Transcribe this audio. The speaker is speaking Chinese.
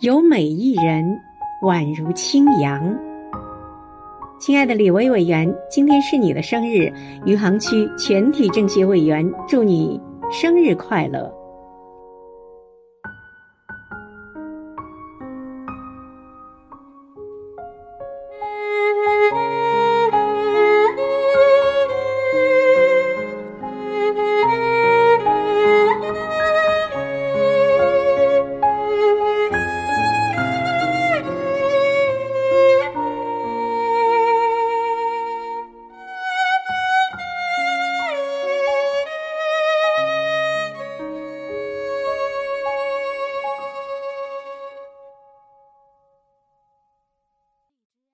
有美一人，宛如清扬。亲爱的李薇委员，今天是你的生日，余杭区全体政协委员祝你生日快乐。